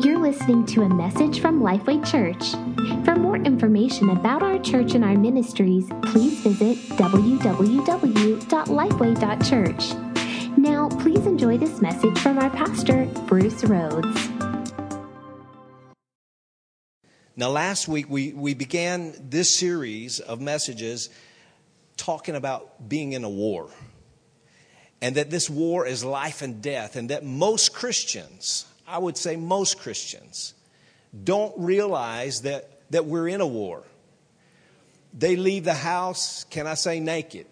You're listening to a message from Lifeway Church. For more information about our church and our ministries, please visit www.lifeway.church. Now, please enjoy this message from our pastor, Bruce Rhodes. Now, last week we, we began this series of messages talking about being in a war. And that this war is life and death, and that most Christians, I would say most Christians, don't realize that, that we're in a war. They leave the house, can I say naked,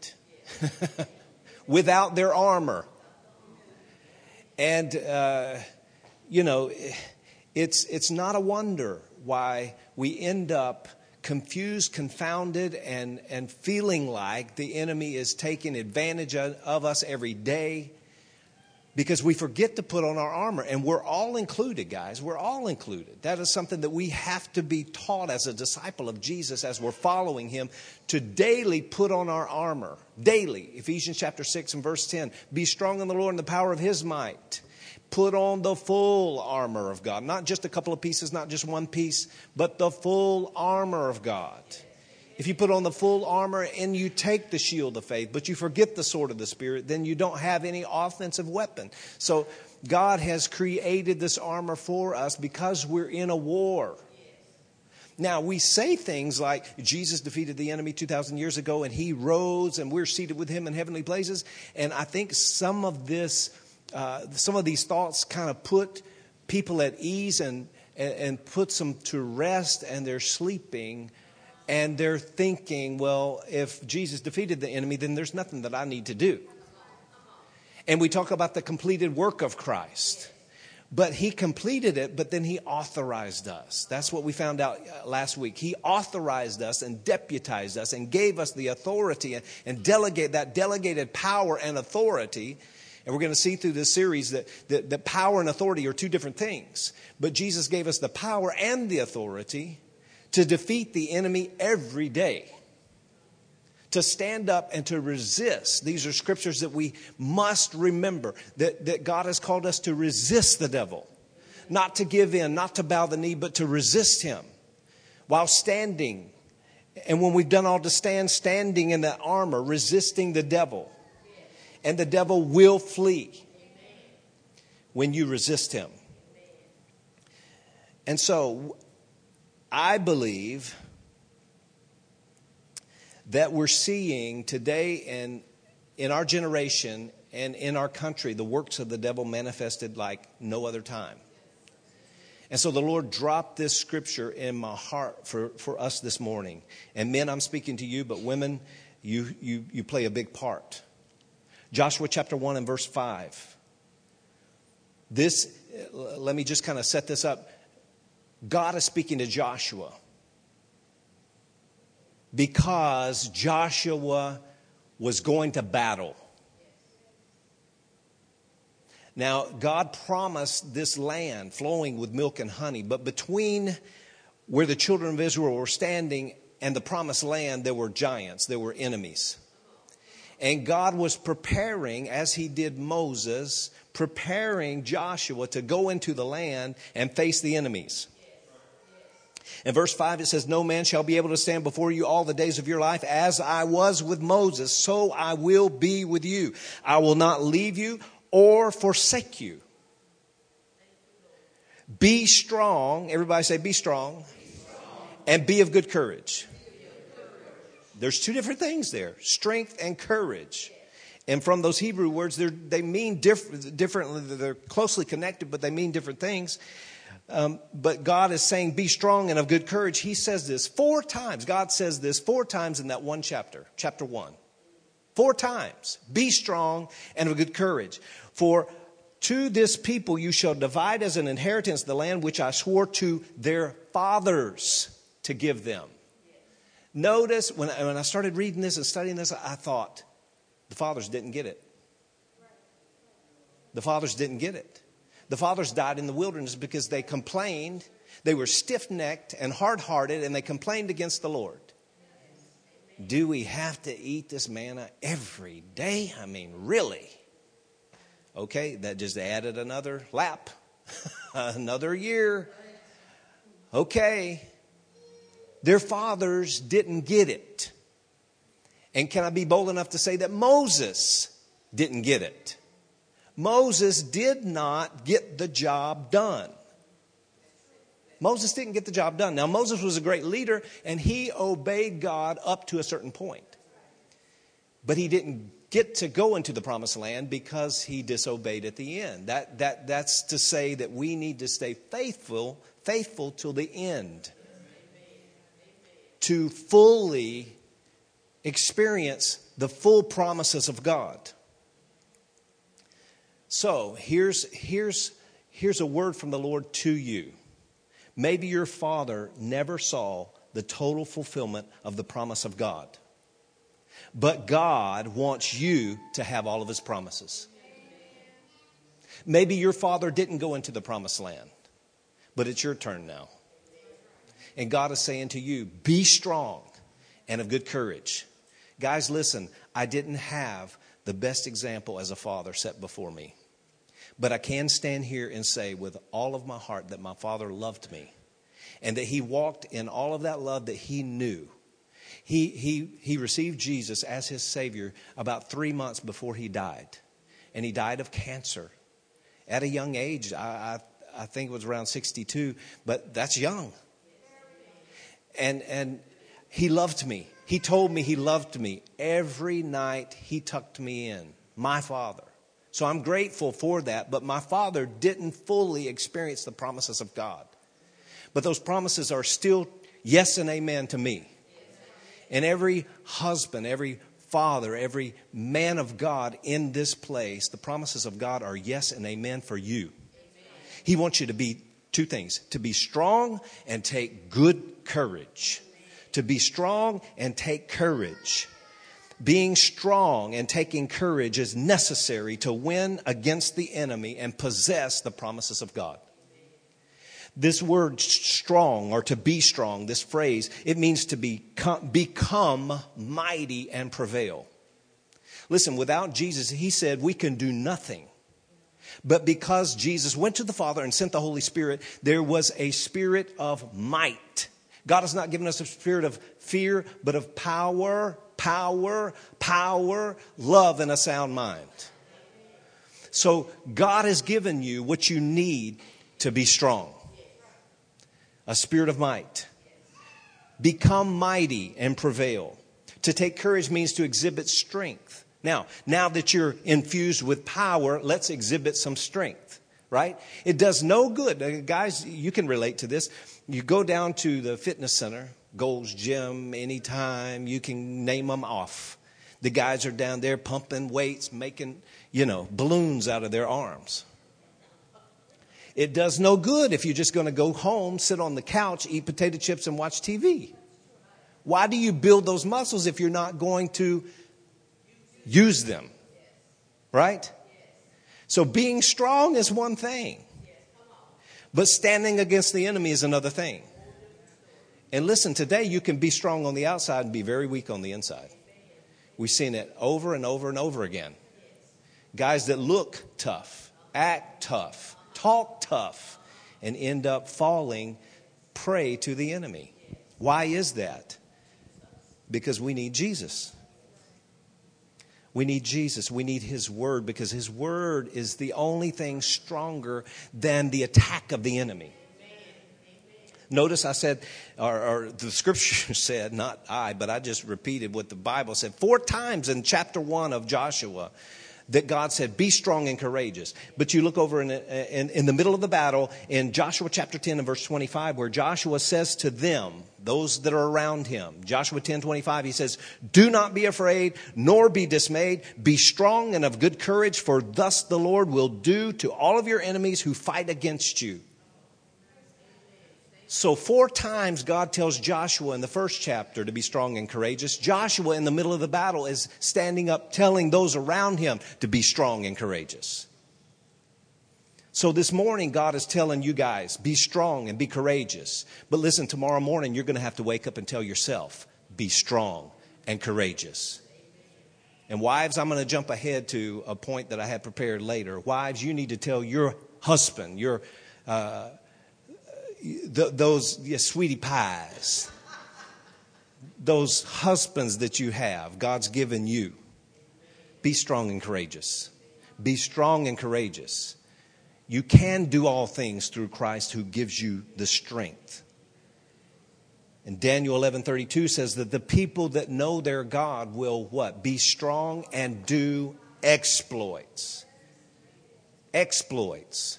without their armor. And, uh, you know, it's, it's not a wonder why we end up confused, confounded, and, and feeling like the enemy is taking advantage of, of us every day because we forget to put on our armor. And we're all included, guys. We're all included. That is something that we have to be taught as a disciple of Jesus as we're following him to daily put on our armor. Daily. Ephesians chapter 6 and verse 10. Be strong in the Lord and the power of his might put on the full armor of God. Not just a couple of pieces, not just one piece, but the full armor of God. If you put on the full armor and you take the shield of faith, but you forget the sword of the Spirit, then you don't have any offensive weapon. So God has created this armor for us because we're in a war. Now, we say things like Jesus defeated the enemy 2,000 years ago and he rose and we're seated with him in heavenly places. And I think some of this uh, some of these thoughts kind of put people at ease and, and, and puts them to rest, and they're sleeping and they're thinking, well, if Jesus defeated the enemy, then there's nothing that I need to do. And we talk about the completed work of Christ. But he completed it, but then he authorized us. That's what we found out uh, last week. He authorized us and deputized us and gave us the authority and, delegate that delegated power and authority and we're going to see through this series that, that, that power and authority are two different things. But Jesus gave us the power and the authority to defeat the enemy every day, to stand up and to resist. These are scriptures that we must remember that, that God has called us to resist the devil, not to give in, not to bow the knee, but to resist him while standing. And when we've done all to stand, standing in that armor, resisting the devil and the devil will flee when you resist him. And so I believe that we're seeing today and in our generation and in our country the works of the devil manifested like no other time. And so the Lord dropped this scripture in my heart for, for us this morning. And men, I'm speaking to you, but women, you, you, you play a big part. Joshua chapter 1 and verse 5. This, let me just kind of set this up. God is speaking to Joshua because Joshua was going to battle. Now, God promised this land flowing with milk and honey, but between where the children of Israel were standing and the promised land, there were giants, there were enemies. And God was preparing, as He did Moses, preparing Joshua to go into the land and face the enemies. In verse 5, it says, No man shall be able to stand before you all the days of your life. As I was with Moses, so I will be with you. I will not leave you or forsake you. Be strong. Everybody say, Be strong. Be strong. And be of good courage. There's two different things there strength and courage. And from those Hebrew words, they mean diff- differently. They're closely connected, but they mean different things. Um, but God is saying, Be strong and of good courage. He says this four times. God says this four times in that one chapter, chapter one. Four times. Be strong and of good courage. For to this people you shall divide as an inheritance the land which I swore to their fathers to give them. Notice when, when I started reading this and studying this, I thought the fathers didn't get it. The fathers didn't get it. The fathers died in the wilderness because they complained. They were stiff necked and hard hearted and they complained against the Lord. Do we have to eat this manna every day? I mean, really? Okay, that just added another lap. Another year. Okay. Their fathers didn't get it. And can I be bold enough to say that Moses didn't get it? Moses did not get the job done. Moses didn't get the job done. Now, Moses was a great leader and he obeyed God up to a certain point. But he didn't get to go into the promised land because he disobeyed at the end. That, that, that's to say that we need to stay faithful, faithful till the end to fully experience the full promises of God. So here's, here's, here's a word from the Lord to you. Maybe your father never saw the total fulfillment of the promise of God. But God wants you to have all of his promises. Maybe your father didn't go into the promised land, but it's your turn now. And God is saying to you, be strong and of good courage. Guys, listen, I didn't have the best example as a father set before me. But I can stand here and say with all of my heart that my father loved me and that he walked in all of that love that he knew. He, he, he received Jesus as his Savior about three months before he died. And he died of cancer at a young age. I, I, I think it was around 62, but that's young. And, and he loved me. He told me he loved me. Every night he tucked me in. My father. So I'm grateful for that, but my father didn't fully experience the promises of God. But those promises are still yes and amen to me. And every husband, every father, every man of God in this place, the promises of God are yes and amen for you. He wants you to be two things to be strong and take good courage. To be strong and take courage being strong and taking courage is necessary to win against the enemy and possess the promises of God. This word strong or to be strong, this phrase, it means to become, become mighty and prevail. Listen, without Jesus, he said we can do nothing. But because Jesus went to the Father and sent the Holy Spirit, there was a spirit of might. God has not given us a spirit of fear, but of power power, power, love, and a sound mind. So God has given you what you need to be strong a spirit of might. Become mighty and prevail. To take courage means to exhibit strength. Now, now that you're infused with power, let's exhibit some strength, right? It does no good. Uh, guys, you can relate to this. You go down to the fitness center Gold's Gym, anytime, you can name them off. The guys are down there pumping weights, making, you know, balloons out of their arms. It does no good if you're just going to go home, sit on the couch, eat potato chips, and watch TV. Why do you build those muscles if you're not going to use them? Right? So being strong is one thing, but standing against the enemy is another thing. And listen, today you can be strong on the outside and be very weak on the inside. We've seen it over and over and over again. Guys that look tough, act tough, talk tough, and end up falling prey to the enemy. Why is that? Because we need Jesus. We need Jesus. We need His Word because His Word is the only thing stronger than the attack of the enemy. Notice I said, or, or, the scripture said, not I, but I just repeated what the Bible said. Four times in chapter one of Joshua that God said, be strong and courageous. But you look over in, in, in the middle of the battle in Joshua chapter 10 and verse 25, where Joshua says to them, those that are around him, Joshua 10 25, he says, Do not be afraid, nor be dismayed. Be strong and of good courage, for thus the Lord will do to all of your enemies who fight against you. So, four times God tells Joshua in the first chapter to be strong and courageous. Joshua, in the middle of the battle, is standing up telling those around him to be strong and courageous. So, this morning, God is telling you guys, be strong and be courageous. But listen, tomorrow morning, you're going to have to wake up and tell yourself, be strong and courageous. And, wives, I'm going to jump ahead to a point that I had prepared later. Wives, you need to tell your husband, your uh, th- those yeah, sweetie pies, those husbands that you have, God's given you. Be strong and courageous. Be strong and courageous. You can do all things through Christ who gives you the strength. And Daniel 11:32 says that the people that know their God will what? Be strong and do exploits. Exploits.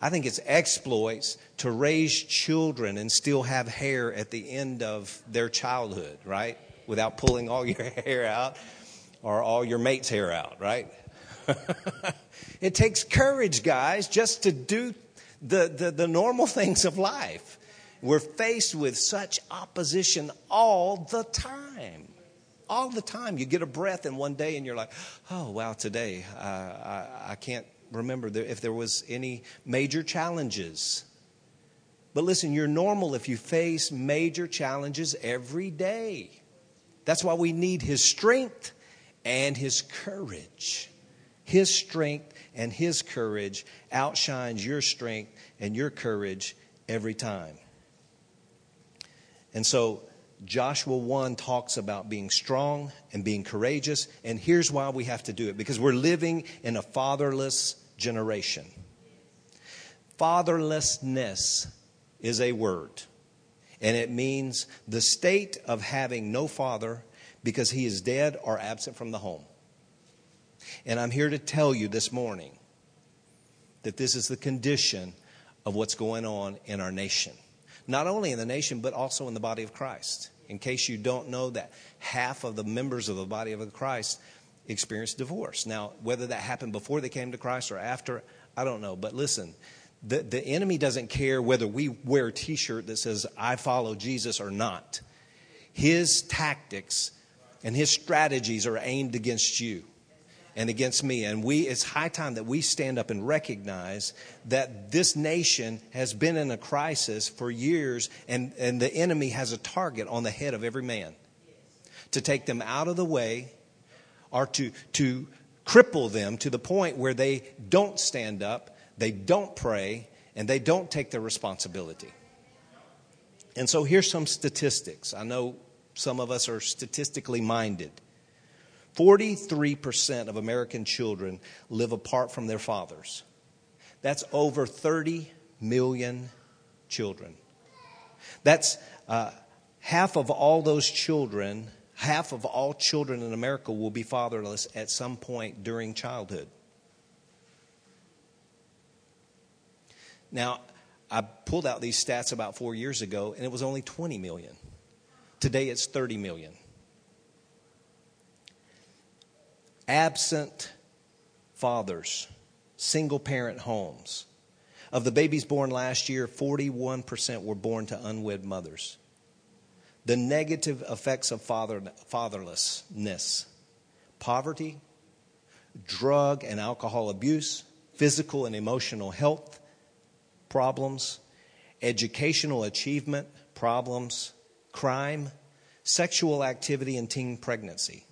I think it's exploits to raise children and still have hair at the end of their childhood, right? Without pulling all your hair out or all your mate's hair out, right? it takes courage, guys, just to do the, the, the normal things of life. We're faced with such opposition all the time. All the time. You get a breath, and one day, and you're like, oh, wow, today uh, I, I can't remember if there was any major challenges. But listen, you're normal if you face major challenges every day. That's why we need His strength and His courage. His strength and His courage outshines your strength and your courage every time. And so, Joshua 1 talks about being strong and being courageous. And here's why we have to do it because we're living in a fatherless generation. Fatherlessness is a word, and it means the state of having no father because he is dead or absent from the home. And I'm here to tell you this morning that this is the condition of what's going on in our nation. Not only in the nation, but also in the body of Christ. In case you don't know that half of the members of the body of Christ experienced divorce. Now, whether that happened before they came to Christ or after, I don't know. But listen, the, the enemy doesn't care whether we wear a t shirt that says, I follow Jesus or not. His tactics and his strategies are aimed against you and against me. And we, it's high time that we stand up and recognize that this nation has been in a crisis for years, and, and the enemy has a target on the head of every man to take them out of the way or to, to cripple them to the point where they don't stand up, they don't pray, and they don't take their responsibility. And so here's some statistics. I know some of us are statistically minded. 43% of American children live apart from their fathers. That's over 30 million children. That's uh, half of all those children, half of all children in America will be fatherless at some point during childhood. Now, I pulled out these stats about four years ago, and it was only 20 million. Today it's 30 million. Absent fathers, single parent homes. Of the babies born last year, 41% were born to unwed mothers. The negative effects of father, fatherlessness poverty, drug and alcohol abuse, physical and emotional health problems, educational achievement problems, crime, sexual activity, and teen pregnancy.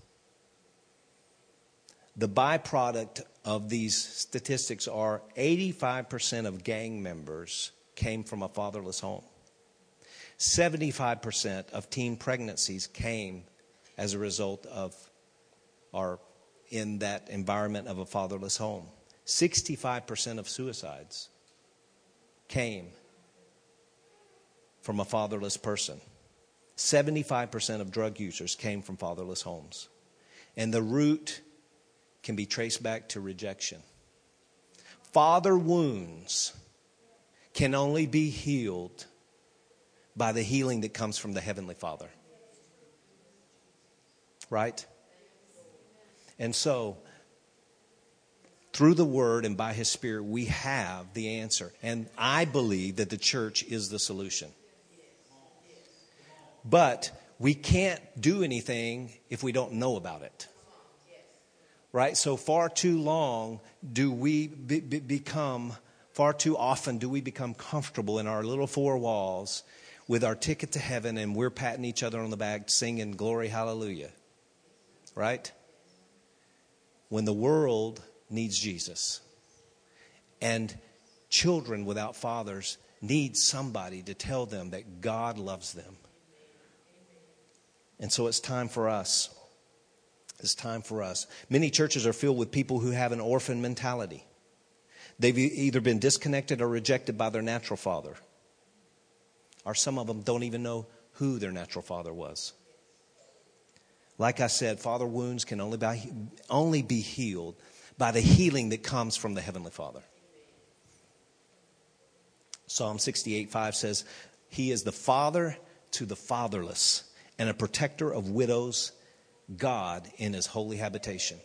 The byproduct of these statistics are 85% of gang members came from a fatherless home. 75% of teen pregnancies came as a result of or in that environment of a fatherless home. 65% of suicides came from a fatherless person. 75% of drug users came from fatherless homes. And the root can be traced back to rejection. Father wounds can only be healed by the healing that comes from the Heavenly Father. Right? And so, through the Word and by His Spirit, we have the answer. And I believe that the church is the solution. But we can't do anything if we don't know about it. Right? So, far too long do we be, be, become, far too often do we become comfortable in our little four walls with our ticket to heaven and we're patting each other on the back, singing glory, hallelujah. Right? When the world needs Jesus. And Children without fathers need somebody to tell them that God loves them. And so it's time for us. It's time for us. Many churches are filled with people who have an orphan mentality. They've either been disconnected or rejected by their natural father, or some of them don't even know who their natural father was. Like I said, father wounds can only be, only be healed by the healing that comes from the Heavenly Father. Psalm 68 5 says, He is the father to the fatherless and a protector of widows, God in his holy habitation.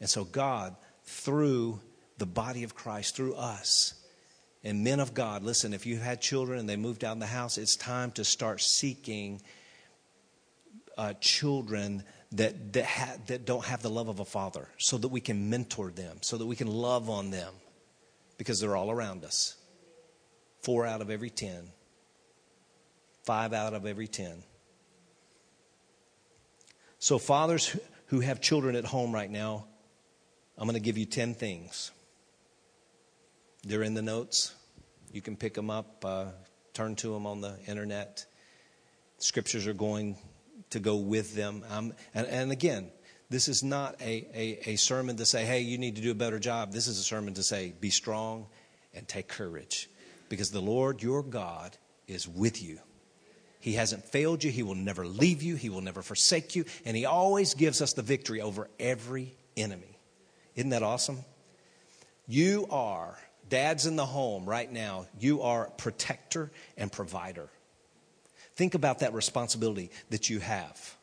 And so, God, through the body of Christ, through us, and men of God, listen, if you've had children and they moved out of the house, it's time to start seeking uh, children that, that, ha- that don't have the love of a father so that we can mentor them, so that we can love on them because they're all around us. Four out of every ten, five out of every ten. So, fathers who have children at home right now, I'm going to give you 10 things. They're in the notes. You can pick them up, uh, turn to them on the internet. Scriptures are going to go with them. Um, and, and, again, this is not a, a, a sermon to say, hey, you need to do a better job. This is a sermon to say, be strong and take courage because the Lord your God is with you. He hasn't failed you. He will never leave you. He will never forsake you. And He always gives us the victory over every enemy. Isn't that awesome? You are, dads in the home right now, you are protector and provider. Think about that responsibility that you have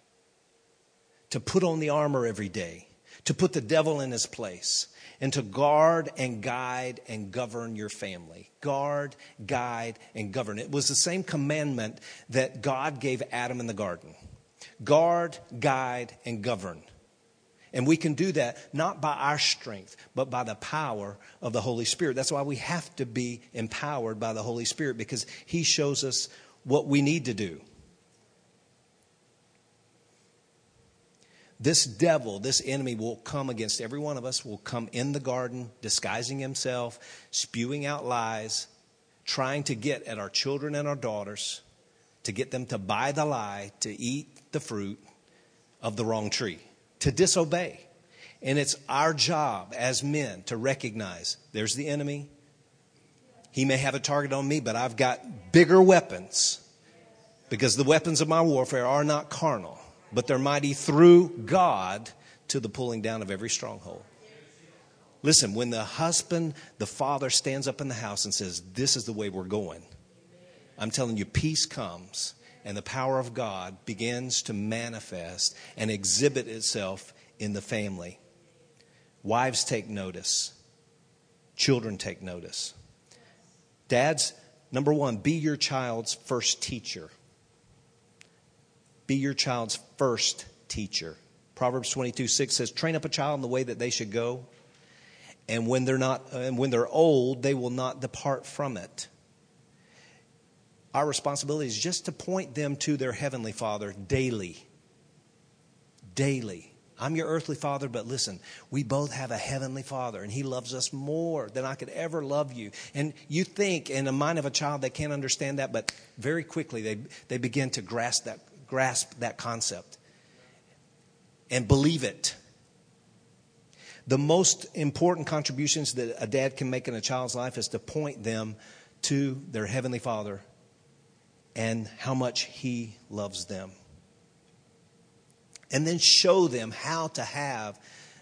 to put on the armor every day, to put the devil in his place, and to guard and guide and govern your family. Guard, guide, and govern. It was the same commandment that God gave Adam in the garden guard, guide, and govern. And we can do that not by our strength, but by the power of the Holy Spirit. That's why we have to be empowered by the Holy Spirit because He shows us what we need to do. This devil, this enemy will come against every one of us, will come in the garden, disguising himself, spewing out lies, trying to get at our children and our daughters, to get them to buy the lie, to eat the fruit of the wrong tree, to disobey. And it's our job as men to recognize there's the enemy. He may have a target on me, but I've got bigger weapons because the weapons of my warfare are not carnal but they're mighty through God to the pulling down of every stronghold. Listen, when the husband, the father stands up in the house and says, This is the way we're going, I'm telling you, peace comes and the power of God begins to manifest and exhibit itself in the family. Wives take notice, children take notice. Dads, number one, be your child's first teacher. Be your child's first teacher. Proverbs 22 6 says, Train up a child in the way that they should go, and when they're, not, and when they're old, they will not depart from it. Our responsibility is just to point them to their Heavenly Father daily. Daily. I'm your earthly father, but listen, we both have a heavenly father, and he loves us more than I could ever love you. And you think in the mind of a child they can't understand that, but very quickly they, they begin to grasp that grasp that concept and believe it. The most important contributions that a dad can make in a child's life is to point them to their Heavenly Father and how much He loves them. And then show them how to have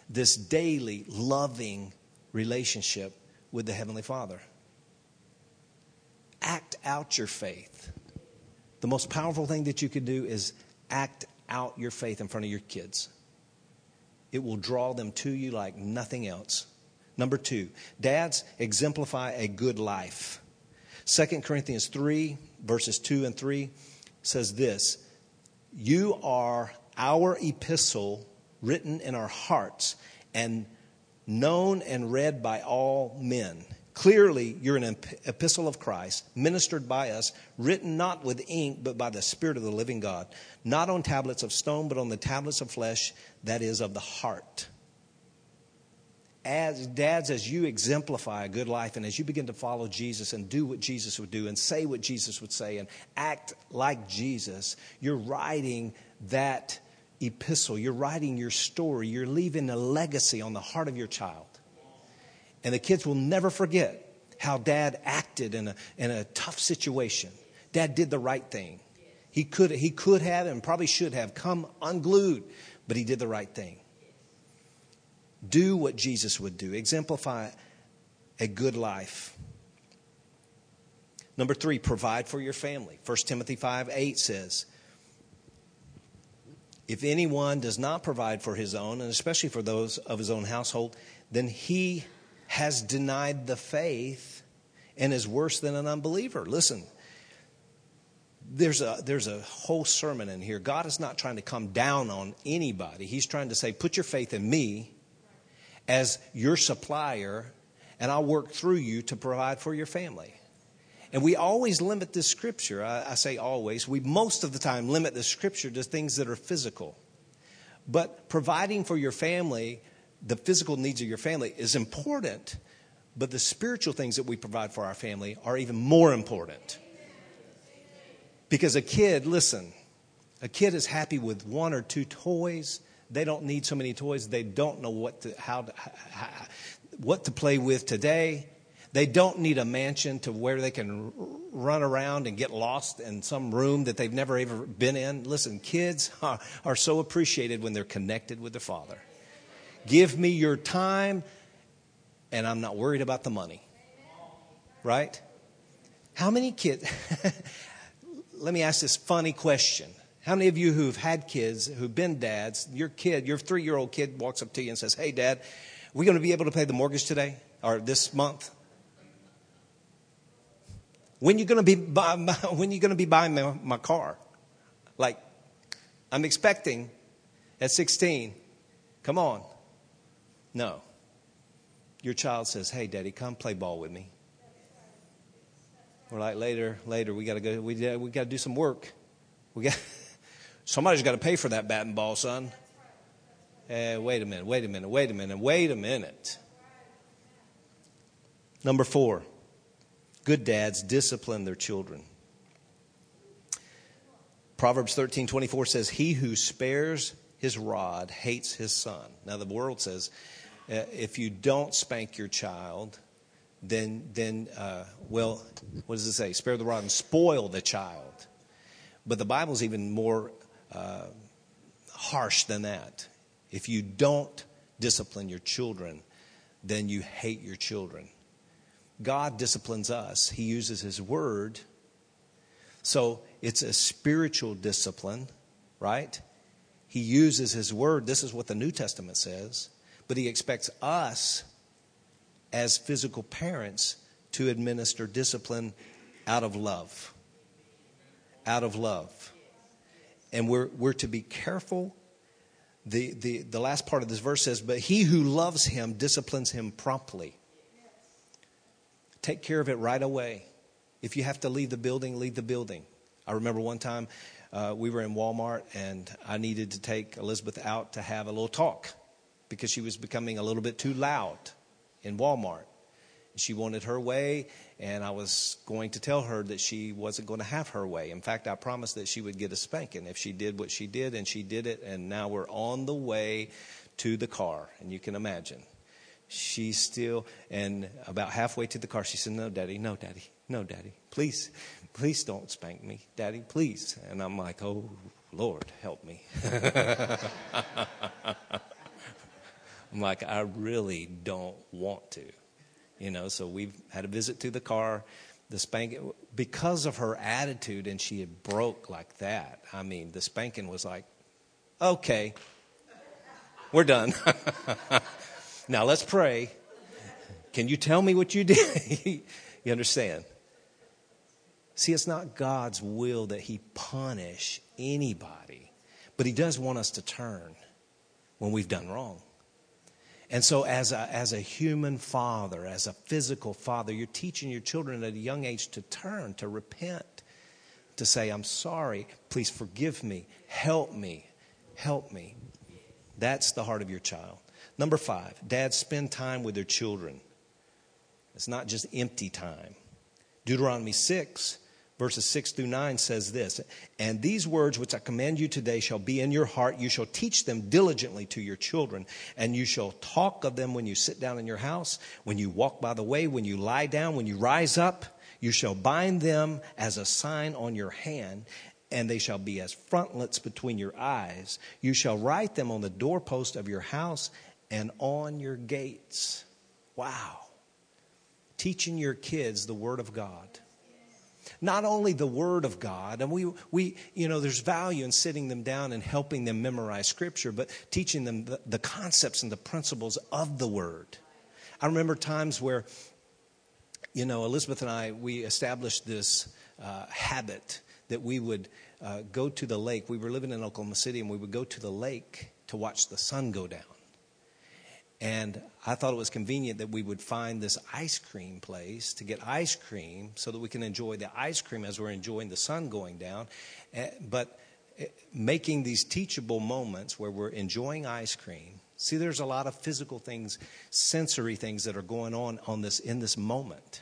this daily loving relationship with the Heavenly Father. Act out your faith. The most powerful thing that you can do is act out your faith in front of your kids. It will draw them to you like nothing else. Number two, dads exemplify a good life. 2 Corinthians 3, verses 2 and 3 says this You are our epistle written in our hearts and known and read by all men. Clearly, you're an epistle of Christ, ministered by us, written not with ink, but by the Spirit of the living God, not on tablets of stone, but on the tablets of flesh, that is, of the heart. as dads, as you exemplify a good life and as you begin to follow Jesus and do what Jesus would do and say what Jesus would say and act like Jesus, you're writing that epistle. You're writing your story. You're leaving a legacy on the heart of your child. And the kids will never forget how dad acted in a, in a tough situation. Dad did the right thing. He could, he could have and probably should have come unglued, but he did the right thing. Do what Jesus would do, exemplify a good life. Number three, provide for your family. 1 Timothy 5 8 says, If anyone does not provide for his own, and especially for those of his own household, then he has denied the faith and is worse than an unbeliever. Listen, there's a, there's a whole sermon in here. God is not trying to come down on anybody. He's trying to say, put your faith in me as your supplier, and I'll work through you to provide for your family. And we always limit this scripture. I, I, say always. We most of the time limit the scripture to things that are physical. But providing for your family, the physical needs of your family, is important. But the spiritual things that we provide for our family are even more important. Because a kid, listen, a kid is happy with one or two toys they don't need so many toys. They don't know what to, how, to, how what to play with today. They don't need a mansion to where they can run around and get lost in some room that they've never ever been in. Listen, kids are, are so appreciated when they're connected with their father. Give me your time, and I'm not worried about the money. Right? How many kids? Let me ask this funny question. How many of you who've had kids, who've been dads, your kid, your three year old kid walks up to you and says, Hey, dad, we going to be able to pay the mortgage today or this month? When you to be when you to be buying my, my car? Like, I'm expecting at 16. Come on. No. Your child says, "Hey, daddy, come play ball with me." We're like, later, later, we got to go. We we got to do some work. We got. Somebody's got to pay for that bat and ball, son. Hey, wait a minute, wait a minute, wait a minute, wait a minute. Number four, good dads discipline their children. Proverbs 13 24 says, He who spares his rod hates his son. Now, the world says, uh, if you don't spank your child, then, then uh, well, what does it say? Spare the rod and spoil the child. But the Bible's even more uh, harsh than that. If you don't discipline your children, then you hate your children. God disciplines us, He uses His word. So it's a spiritual discipline, right? He uses His word. This is what the New Testament says. But He expects us, as physical parents, to administer discipline out of love. Out of love and we're, we're to be careful. The, the, the last part of this verse says, But he who loves him disciplines him promptly. Take care of it right away. If you have to leave the building, leave the building. I remember one time uh, we were in Walmart and I needed to take Elizabeth out to have a little talk because she was becoming a little bit too loud in Walmart. She wanted her way, and I was going to tell her that she wasn't going to have her way. In fact, I promised that she would get a spanking if she did what she did, and she did it, and now we're on the way to the car. And you can imagine. She's still, and about halfway to the car, she said, No, Daddy, no, Daddy, no, Daddy, please, please don't spank me, Daddy, please. And I'm like, Oh, Lord, help me. I'm like, I really don't want to you know, so we've had a visit to the car. The spanking, because of her attitude, and she had broke like that. I mean, the spanking was like, okay, we're done. now let's pray. Can you tell me what you did? you understand? See, it's not God's will that He punish anybody, but He does want us to turn when we've done wrong. And so, as a, as a human father, as a physical father, you're teaching your children at a young age to turn, to repent, to say, I'm sorry, please forgive me, help me, help me. That's the heart of your child. Number five, dads spend time with their children. It's not just empty time. Deuteronomy 6, verses 6 through 9 says this And these words which I command you today shall be in your heart. You shall teach them diligently to your children, and you shall talk of them when you sit down in your house, when you walk by the way, when you lie down, when you rise up. You shall bind them as a sign on your hand, and they shall be as frontlets between your eyes. You shall write them on the doorpost of your house and on your gates. Wow. Teaching your kids the Word of God. Not only the Word of God, and we, we, you know, there's value in sitting them down and helping them memorize Scripture, but teaching them the, the concepts and the principles of the Word. I remember times where, you know, Elizabeth and I, we established this uh, habit that we would uh, go to the lake. We were living in Oklahoma City, and we would go to the lake to watch the sun go down. And I thought it was convenient that we would find this ice cream place to get ice cream so that we can enjoy the ice cream as we're enjoying the sun going down. Eh, but eh, making these teachable moments where we're enjoying ice cream. See, there's a lot of physical things, sensory things that are going on, on this in this moment.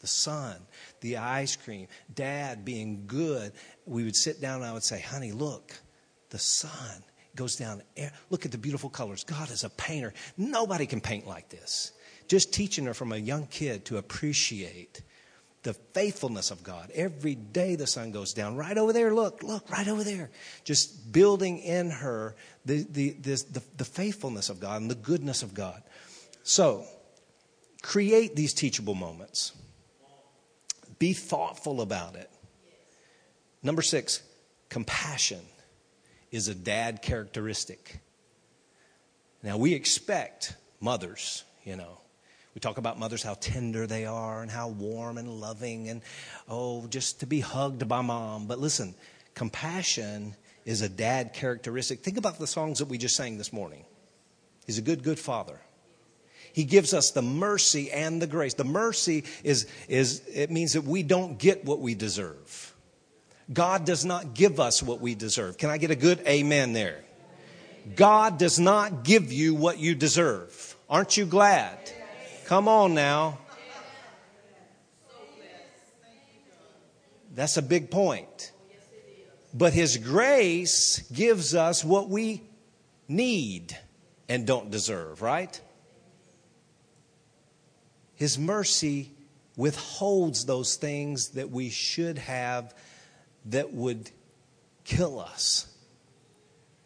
The sun, the ice cream, dad being good. We would sit down and I would say, honey, look, the sun goes down. Look at the beautiful colors. God is a painter. Nobody can paint like this. Just teaching her from a young kid to appreciate the faithfulness of God. Every day the sun goes down. Right over there, look, look, right over there. Just building in her the, the, this, the, the faithfulness of God and the goodness of God. So, create these teachable moments. Be thoughtful about it. Number six, compassion is a dad characteristic. Now, we expect mothers, you know, we talk about mothers, how tender they are and how warm and loving and, oh, just to be hugged by mom. But listen, compassion is a dad characteristic. Think about the songs that we just sang this morning. He's a good, good father. He gives us the mercy and the grace. The mercy is, is it means that we don't get what we deserve. God does not give us what we deserve. Can I get a good amen there? God does not give you what you deserve. Aren't you glad? Come on now. That's a big point. But His grace gives us what we need and don't deserve, right? His mercy withholds those things that we should have that would kill us.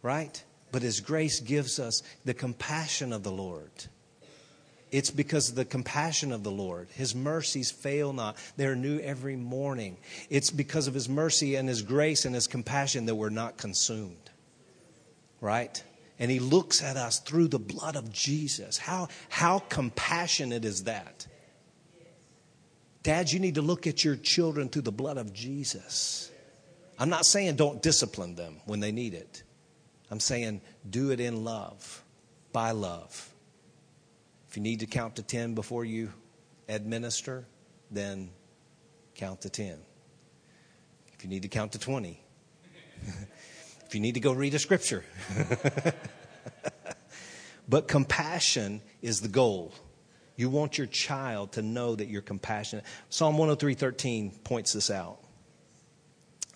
Right? But His grace gives us the compassion of the Lord. It's because of the compassion of the Lord. His mercies fail not. They're new every morning. It's because of His mercy and His grace and His compassion that we're not consumed. Right? And He looks at us through the blood of Jesus. How, how compassionate is that? Dads, you need to look at your children through the blood of Jesus. I'm not saying don't discipline them when they need it. I'm saying do it in love, by love. If you need to count to 10 before you administer, then count to 10. If you need to count to 20, if you need to go read a scripture. but compassion is the goal. You want your child to know that you're compassionate. Psalm 103:13 points this out.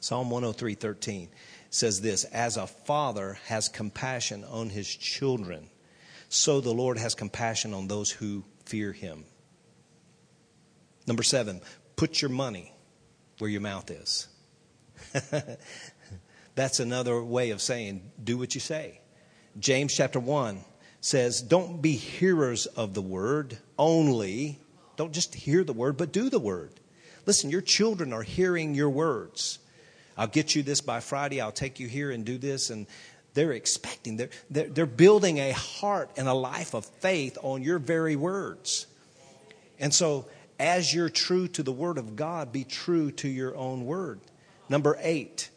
Psalm 103:13 says this, as a father has compassion on his children, so the Lord has compassion on those who fear him. Number 7, put your money where your mouth is. That's another way of saying do what you say. James chapter 1 says, Don't be hearers of the word only. Don't just hear the word, but do the word. Listen, your children are hearing your words. I'll get you this by Friday. I'll take you here and do this. And they're expecting, they're, they're, they're building a heart and a life of faith on your very words. And so, as you're true to the word of God, be true to your own word. Number eight,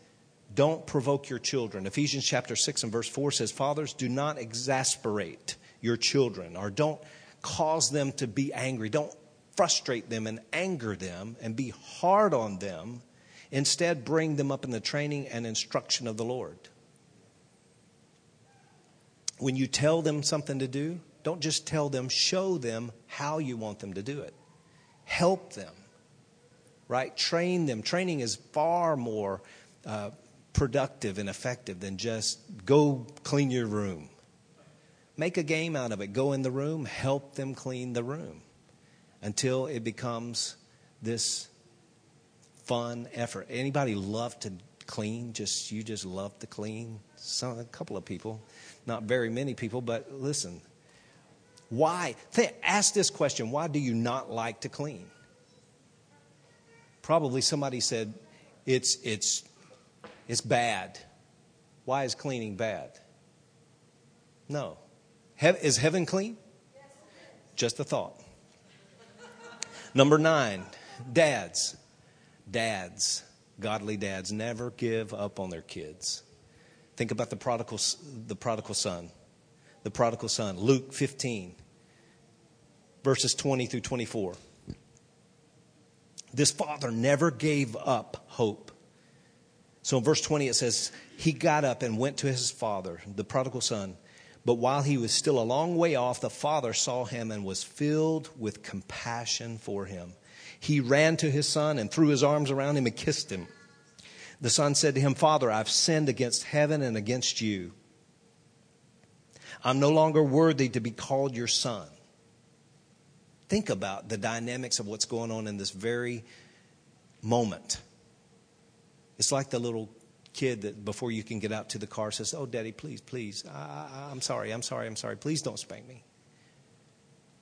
don't provoke your children. Ephesians chapter 6 and verse 4 says, Fathers, do not exasperate your children or don't cause them to be angry. Don't frustrate them and anger them and be hard on them Instead, bring them up in the training and instruction of the Lord. When you tell them something to do, don't just tell them, show them how you want them to do it. Help them, right? Train them. Training is far more uh, productive and effective than just go clean your room. Make a game out of it. Go in the room, help them clean the room until it becomes this fun effort. Anybody love to clean? Just you just love to clean? Some a couple of people, not very many people, but listen. Why? Ask this question, why do you not like to clean? Probably somebody said it's it's it's bad. Why is cleaning bad? No. He- is heaven clean? Just a thought. Number nine, dads. Dads, godly dads, never give up on their kids. Think about the prodigal, the prodigal son. The prodigal son, Luke 15, verses 20 through 24. This father never gave up hope. So in verse 20 it says, He got up and went to his father, the prodigal son. But while he was still a long way off, the father saw him and was filled with compassion for him. He ran to his son and threw his arms around him and kissed him. The son said to him, Father, I've sinned against heaven and against you. I'm no longer worthy to be called your son. Think about the dynamics of what's going on in this very moment. It's like the little kid that before you can get out to the car says, Oh, daddy, please, please, I, am sorry, I'm sorry, I'm sorry, please don't spank me.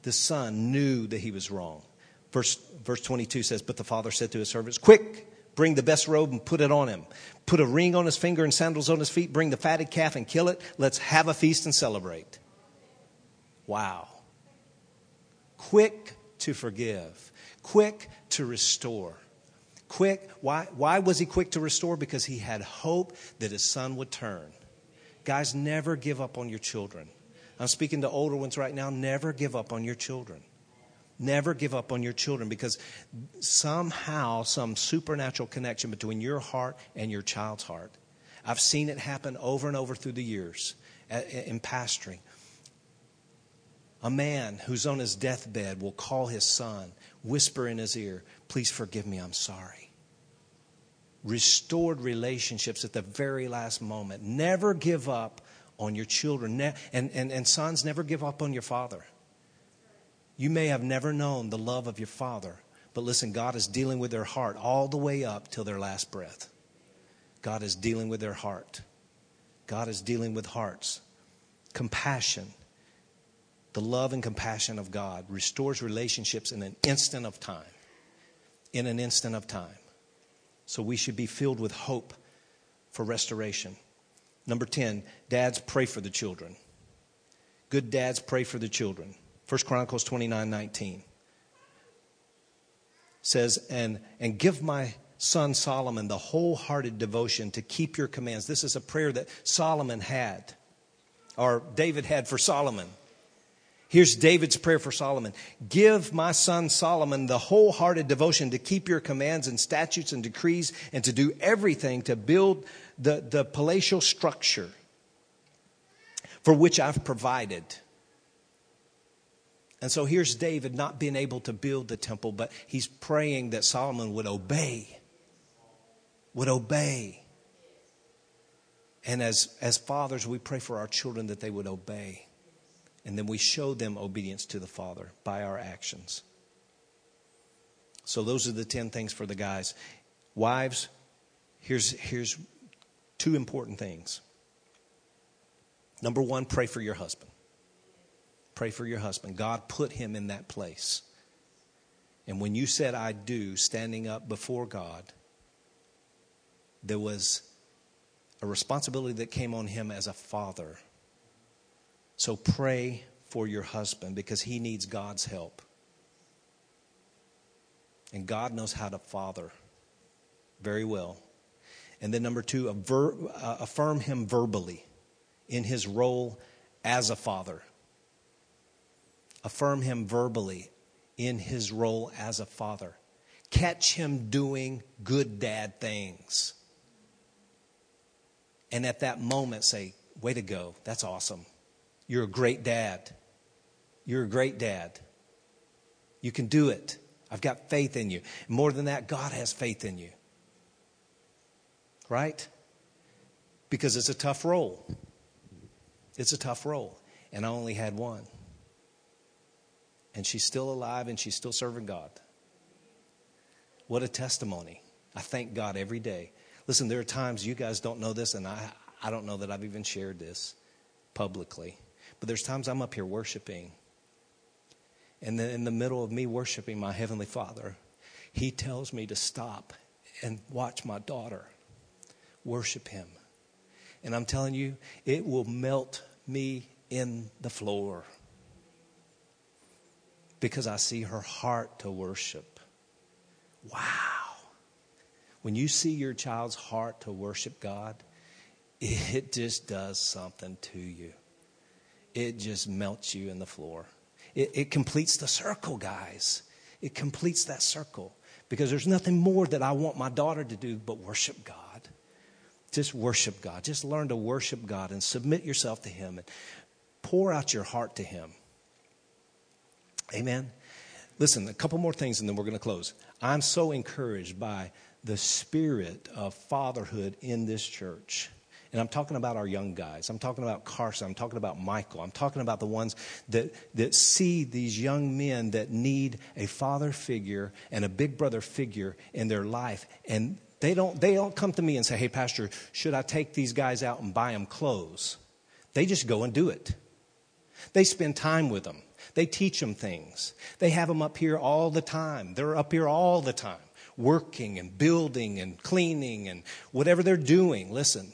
The son knew that he was wrong. Verse, verse 22 says, But the father said to his servants, Quick, bring the best robe and put it on him. Put a ring on his finger and sandals on his feet. Bring the fatted calf and kill it. Let's have a feast and celebrate. Wow. Quick to forgive, quick to restore quick. Why, why was he quick to restore? Because he had hope that his son would turn. Guys, never give up on your children. I'm speaking to older ones right now. Never give up on your children. Never give up on your children because somehow, some supernatural connection between your heart and your child's heart. I've seen it happen over and over through the years in pastoring. A man who's on his deathbed will call his son, whisper in his ear, Please forgive me, I'm sorry. Restored relationships at the very last moment. Never give up on your children. And, and, and sons, never give up on your father. You may have never known the love of your father, but listen, God is dealing with their heart all the way up till their last breath. God is dealing with their heart. God is dealing with hearts. Compassion, the love and compassion of God restores relationships in an instant of time in an instant of time. So we should be filled with hope for restoration. Number 10, dads pray for the children. Good dads pray for the children. 1 Chronicles 29 19 says, and, and give my son Solomon the wholehearted devotion to keep your commands. This is a prayer that Solomon had, or David had for Solomon. Here's David's prayer for Solomon Give my son Solomon the wholehearted devotion to keep your commands and statutes and decrees and to do everything to build the, the palatial structure for which I've provided. And so here's David not being able to build the temple, but he's praying that Solomon would obey. Would obey. And as, as fathers, we pray for our children that they would obey. And then we show them obedience to the Father by our actions. So those are the 10 things for the guys. Wives, here's, here's two important things. Number one, pray for your husband. Pray for your husband. God put him in that place. And when you said, I do, standing up before God, there was a responsibility that came on him as a father so pray for your husband because he needs God's help. And God knows how to father very well. And then, number two, uh, affirm him verbally in his role as a father. Affirm him verbally in his role as a father. Catch him doing good dad things. And at that moment, say, Way to go. That's awesome. You're a great dad. You're a great dad. You can do it. I've got faith in you. More than that, God has faith in you. Right? Because it's a tough role. It's a tough role. And I only had one. And she's still alive and she's still serving God. What a testimony. I thank God every day. Listen, there are times you guys don't know this, and I, I don't know that I've even shared this publicly. But there's times I'm up here worshiping. And then in the middle of me worshiping my Heavenly Father, He tells me to stop and watch my daughter worship Him. And I'm telling you, it will melt me in the floor because I see her heart to worship. Wow. When you see your child's heart to worship God, it just does something to you. It just melts you in the floor. It, it completes the circle, guys. It completes that circle because there's nothing more that I want my daughter to do but worship God. Just worship God. Just learn to worship God and submit yourself to Him and pour out your heart to Him. Amen. Listen, a couple more things and then we're going to close. I'm so encouraged by the spirit of fatherhood in this church. And I'm talking about our young guys. I'm talking about Carson. I'm talking about Michael. I'm talking about the ones that, that see these young men that need a father figure and a big brother figure in their life. And they don't, they don't come to me and say, hey, Pastor, should I take these guys out and buy them clothes? They just go and do it. They spend time with them. They teach them things. They have them up here all the time. They're up here all the time, working and building and cleaning and whatever they're doing. Listen,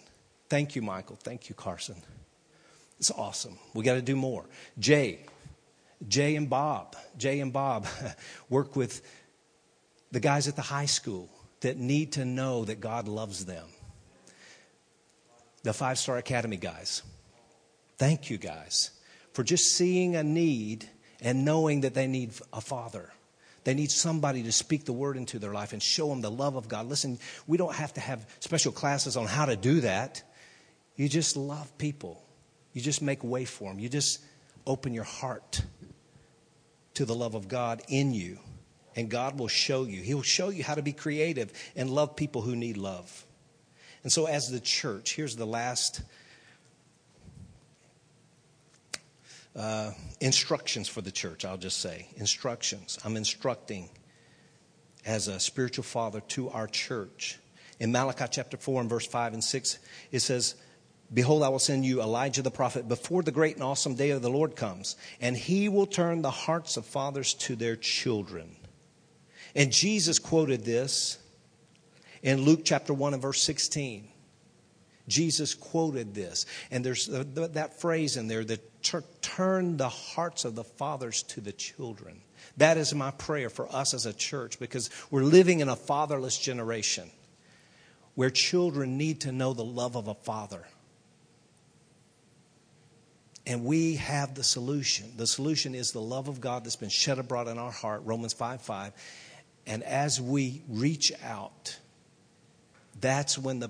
thank you, Michael. Thank you, Carson. It's awesome. We got to do more. Jay, Jay and Bob, Jay and Bob work with the guys at the high school that need to know that God loves them. The Five Star Academy guys. Thank you, guys for just seeing a need and knowing that they need a father. They need somebody to speak the word into their life and show them the love of God. Listen, we don't have to have special classes on how to do that. You just love people. You just make way for them. You just open your heart to the love of God in you. And God will show you. He will show you how to be creative and love people who need love. And so, as the church, here's the last uh, instructions for the church, I'll just say. Instructions. I'm instructing as a spiritual father to our church. In Malachi chapter 4 and verse 5 and 6, it says, Behold, I will send you Elijah the prophet before the great and awesome day of the Lord comes, and he will turn the hearts of fathers to their children. And Jesus quoted this in Luke chapter 1 and verse 16. Jesus quoted this. And there's that phrase in there that turn the hearts of the fathers to the children. That is my prayer for us as a church because we're living in a fatherless generation where children need to know the love of a father. And we have the solution. The solution is the love of God that's been shed abroad in our heart, Romans 5 5. And as we reach out, that's when the the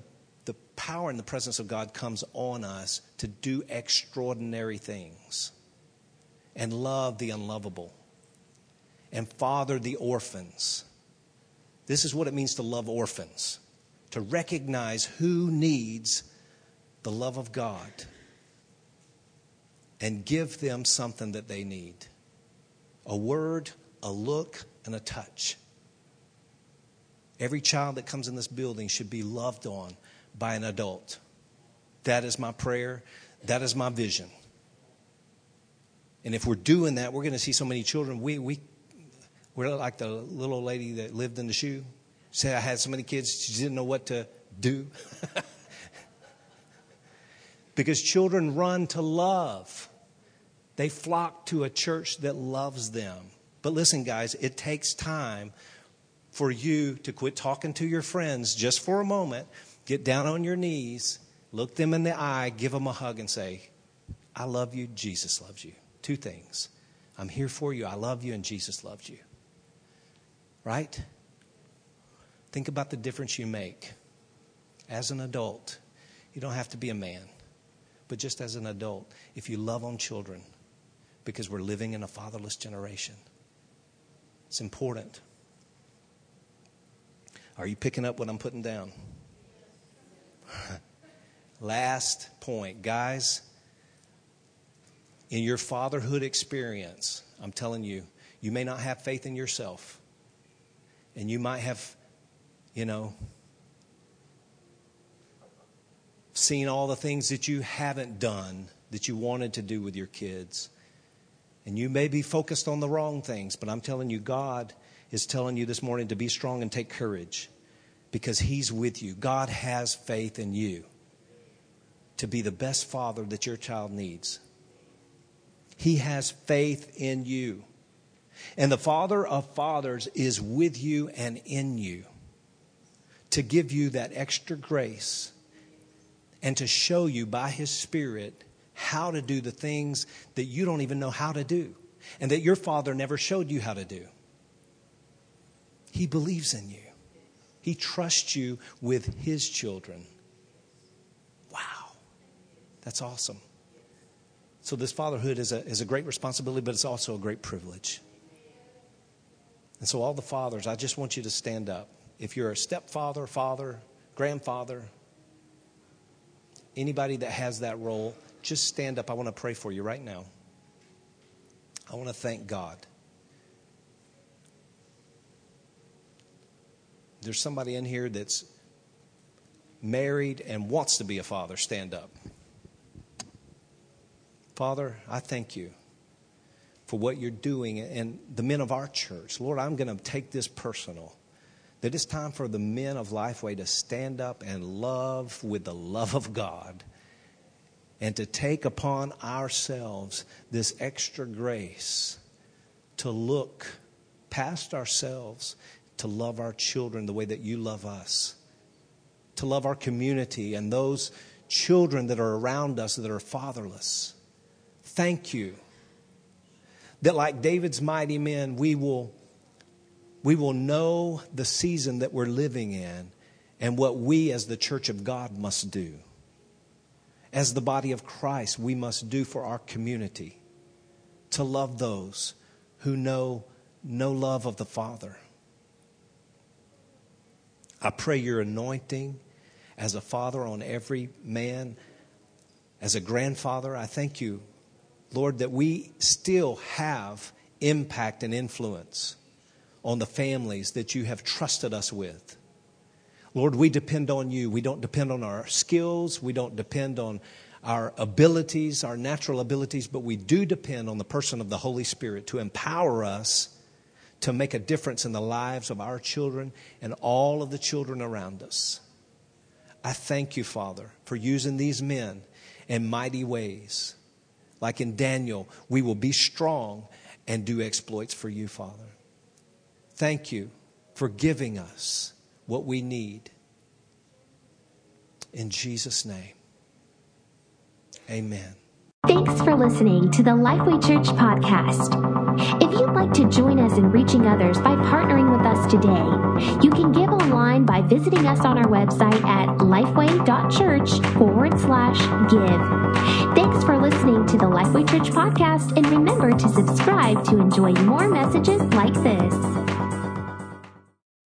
power and the presence of God comes on us to do extraordinary things and love the unlovable and father the orphans. This is what it means to love orphans, to recognize who needs the love of God and give them something that they need a word, a look, and a touch. Every child that comes in this building should be loved on by an adult. That is my prayer. That is my vision. And if we're doing that, we're going to see so many children. We, we, we're like the little lady that lived in the shoe. Say, I had so many kids, she didn't know what to do. because children run to love, they flock to a church that loves them. But listen, guys, it takes time for you to quit talking to your friends just for a moment Get down on your knees, look them in the eye, give them a hug, and say, I love you, Jesus loves you. Two things. I'm here for you, I love you, and Jesus loves you. Right? Think about the difference you make. As an adult, you don't have to be a man, but just as an adult, if you love on children, because we're living in a fatherless generation. It's important. Are you picking up what I'm putting down? Last point, guys. In your fatherhood experience, I'm telling you, you may not have faith in yourself. And you might have, you know, seen all the things that you haven't done that you wanted to do with your kids. And you may be focused on the wrong things, but I'm telling you, God is telling you this morning to be strong and take courage because He's with you. God has faith in you to be the best father that your child needs. He has faith in you. And the Father of fathers is with you and in you to give you that extra grace and to show you by His Spirit how to do the things that you don't even know how to do and that your Father never showed you how to do. He believes in you, He trusts you with His children. Wow, that's awesome. So, this fatherhood is a, is a great responsibility, but it's also a great privilege. And so, all the fathers, I just want you to stand up. If you're a stepfather, father, grandfather, anybody that has that role, just stand up. I want to pray for you right now. I want to thank God. There's somebody in here that's married and wants to be a father. Stand up. Father, I thank you for what you're doing and the men of our church. Lord, I'm going to take this personal. That it's time for the men of Lifeway to stand up and love with the love of God and to take upon ourselves this extra grace to look past ourselves, to love our children the way that you love us, to love our community and those children that are around us that are fatherless thank you that, like David's mighty men, we will, we will know the season that we're living in and what we, as the church of God, must do. As the body of Christ, we must do for our community to love those who know no love of the Father. I pray your anointing as a father on every man, as a grandfather. I thank you Lord, that we still have impact and influence on the families that you have trusted us with. Lord, we depend on you. We don't depend on our skills. We don't depend on our abilities, our natural abilities, but we do depend on the person of the Holy Spirit to empower us to make a difference in the lives of our children and all of the children around us. I thank you, Father, for using these men in mighty ways. Like in Daniel, we will be strong and do exploits for you, Father. Thank you for giving us what we need. In Jesus' name, amen. Thanks for listening to the Lifeway Church podcast. If you'd like to join us in reaching others by partnering with us today, you can give online by visiting us on our website at lifeway.church forward slash give. Thanks for listening to the Lifeway Church podcast, and remember to subscribe to enjoy more messages like this.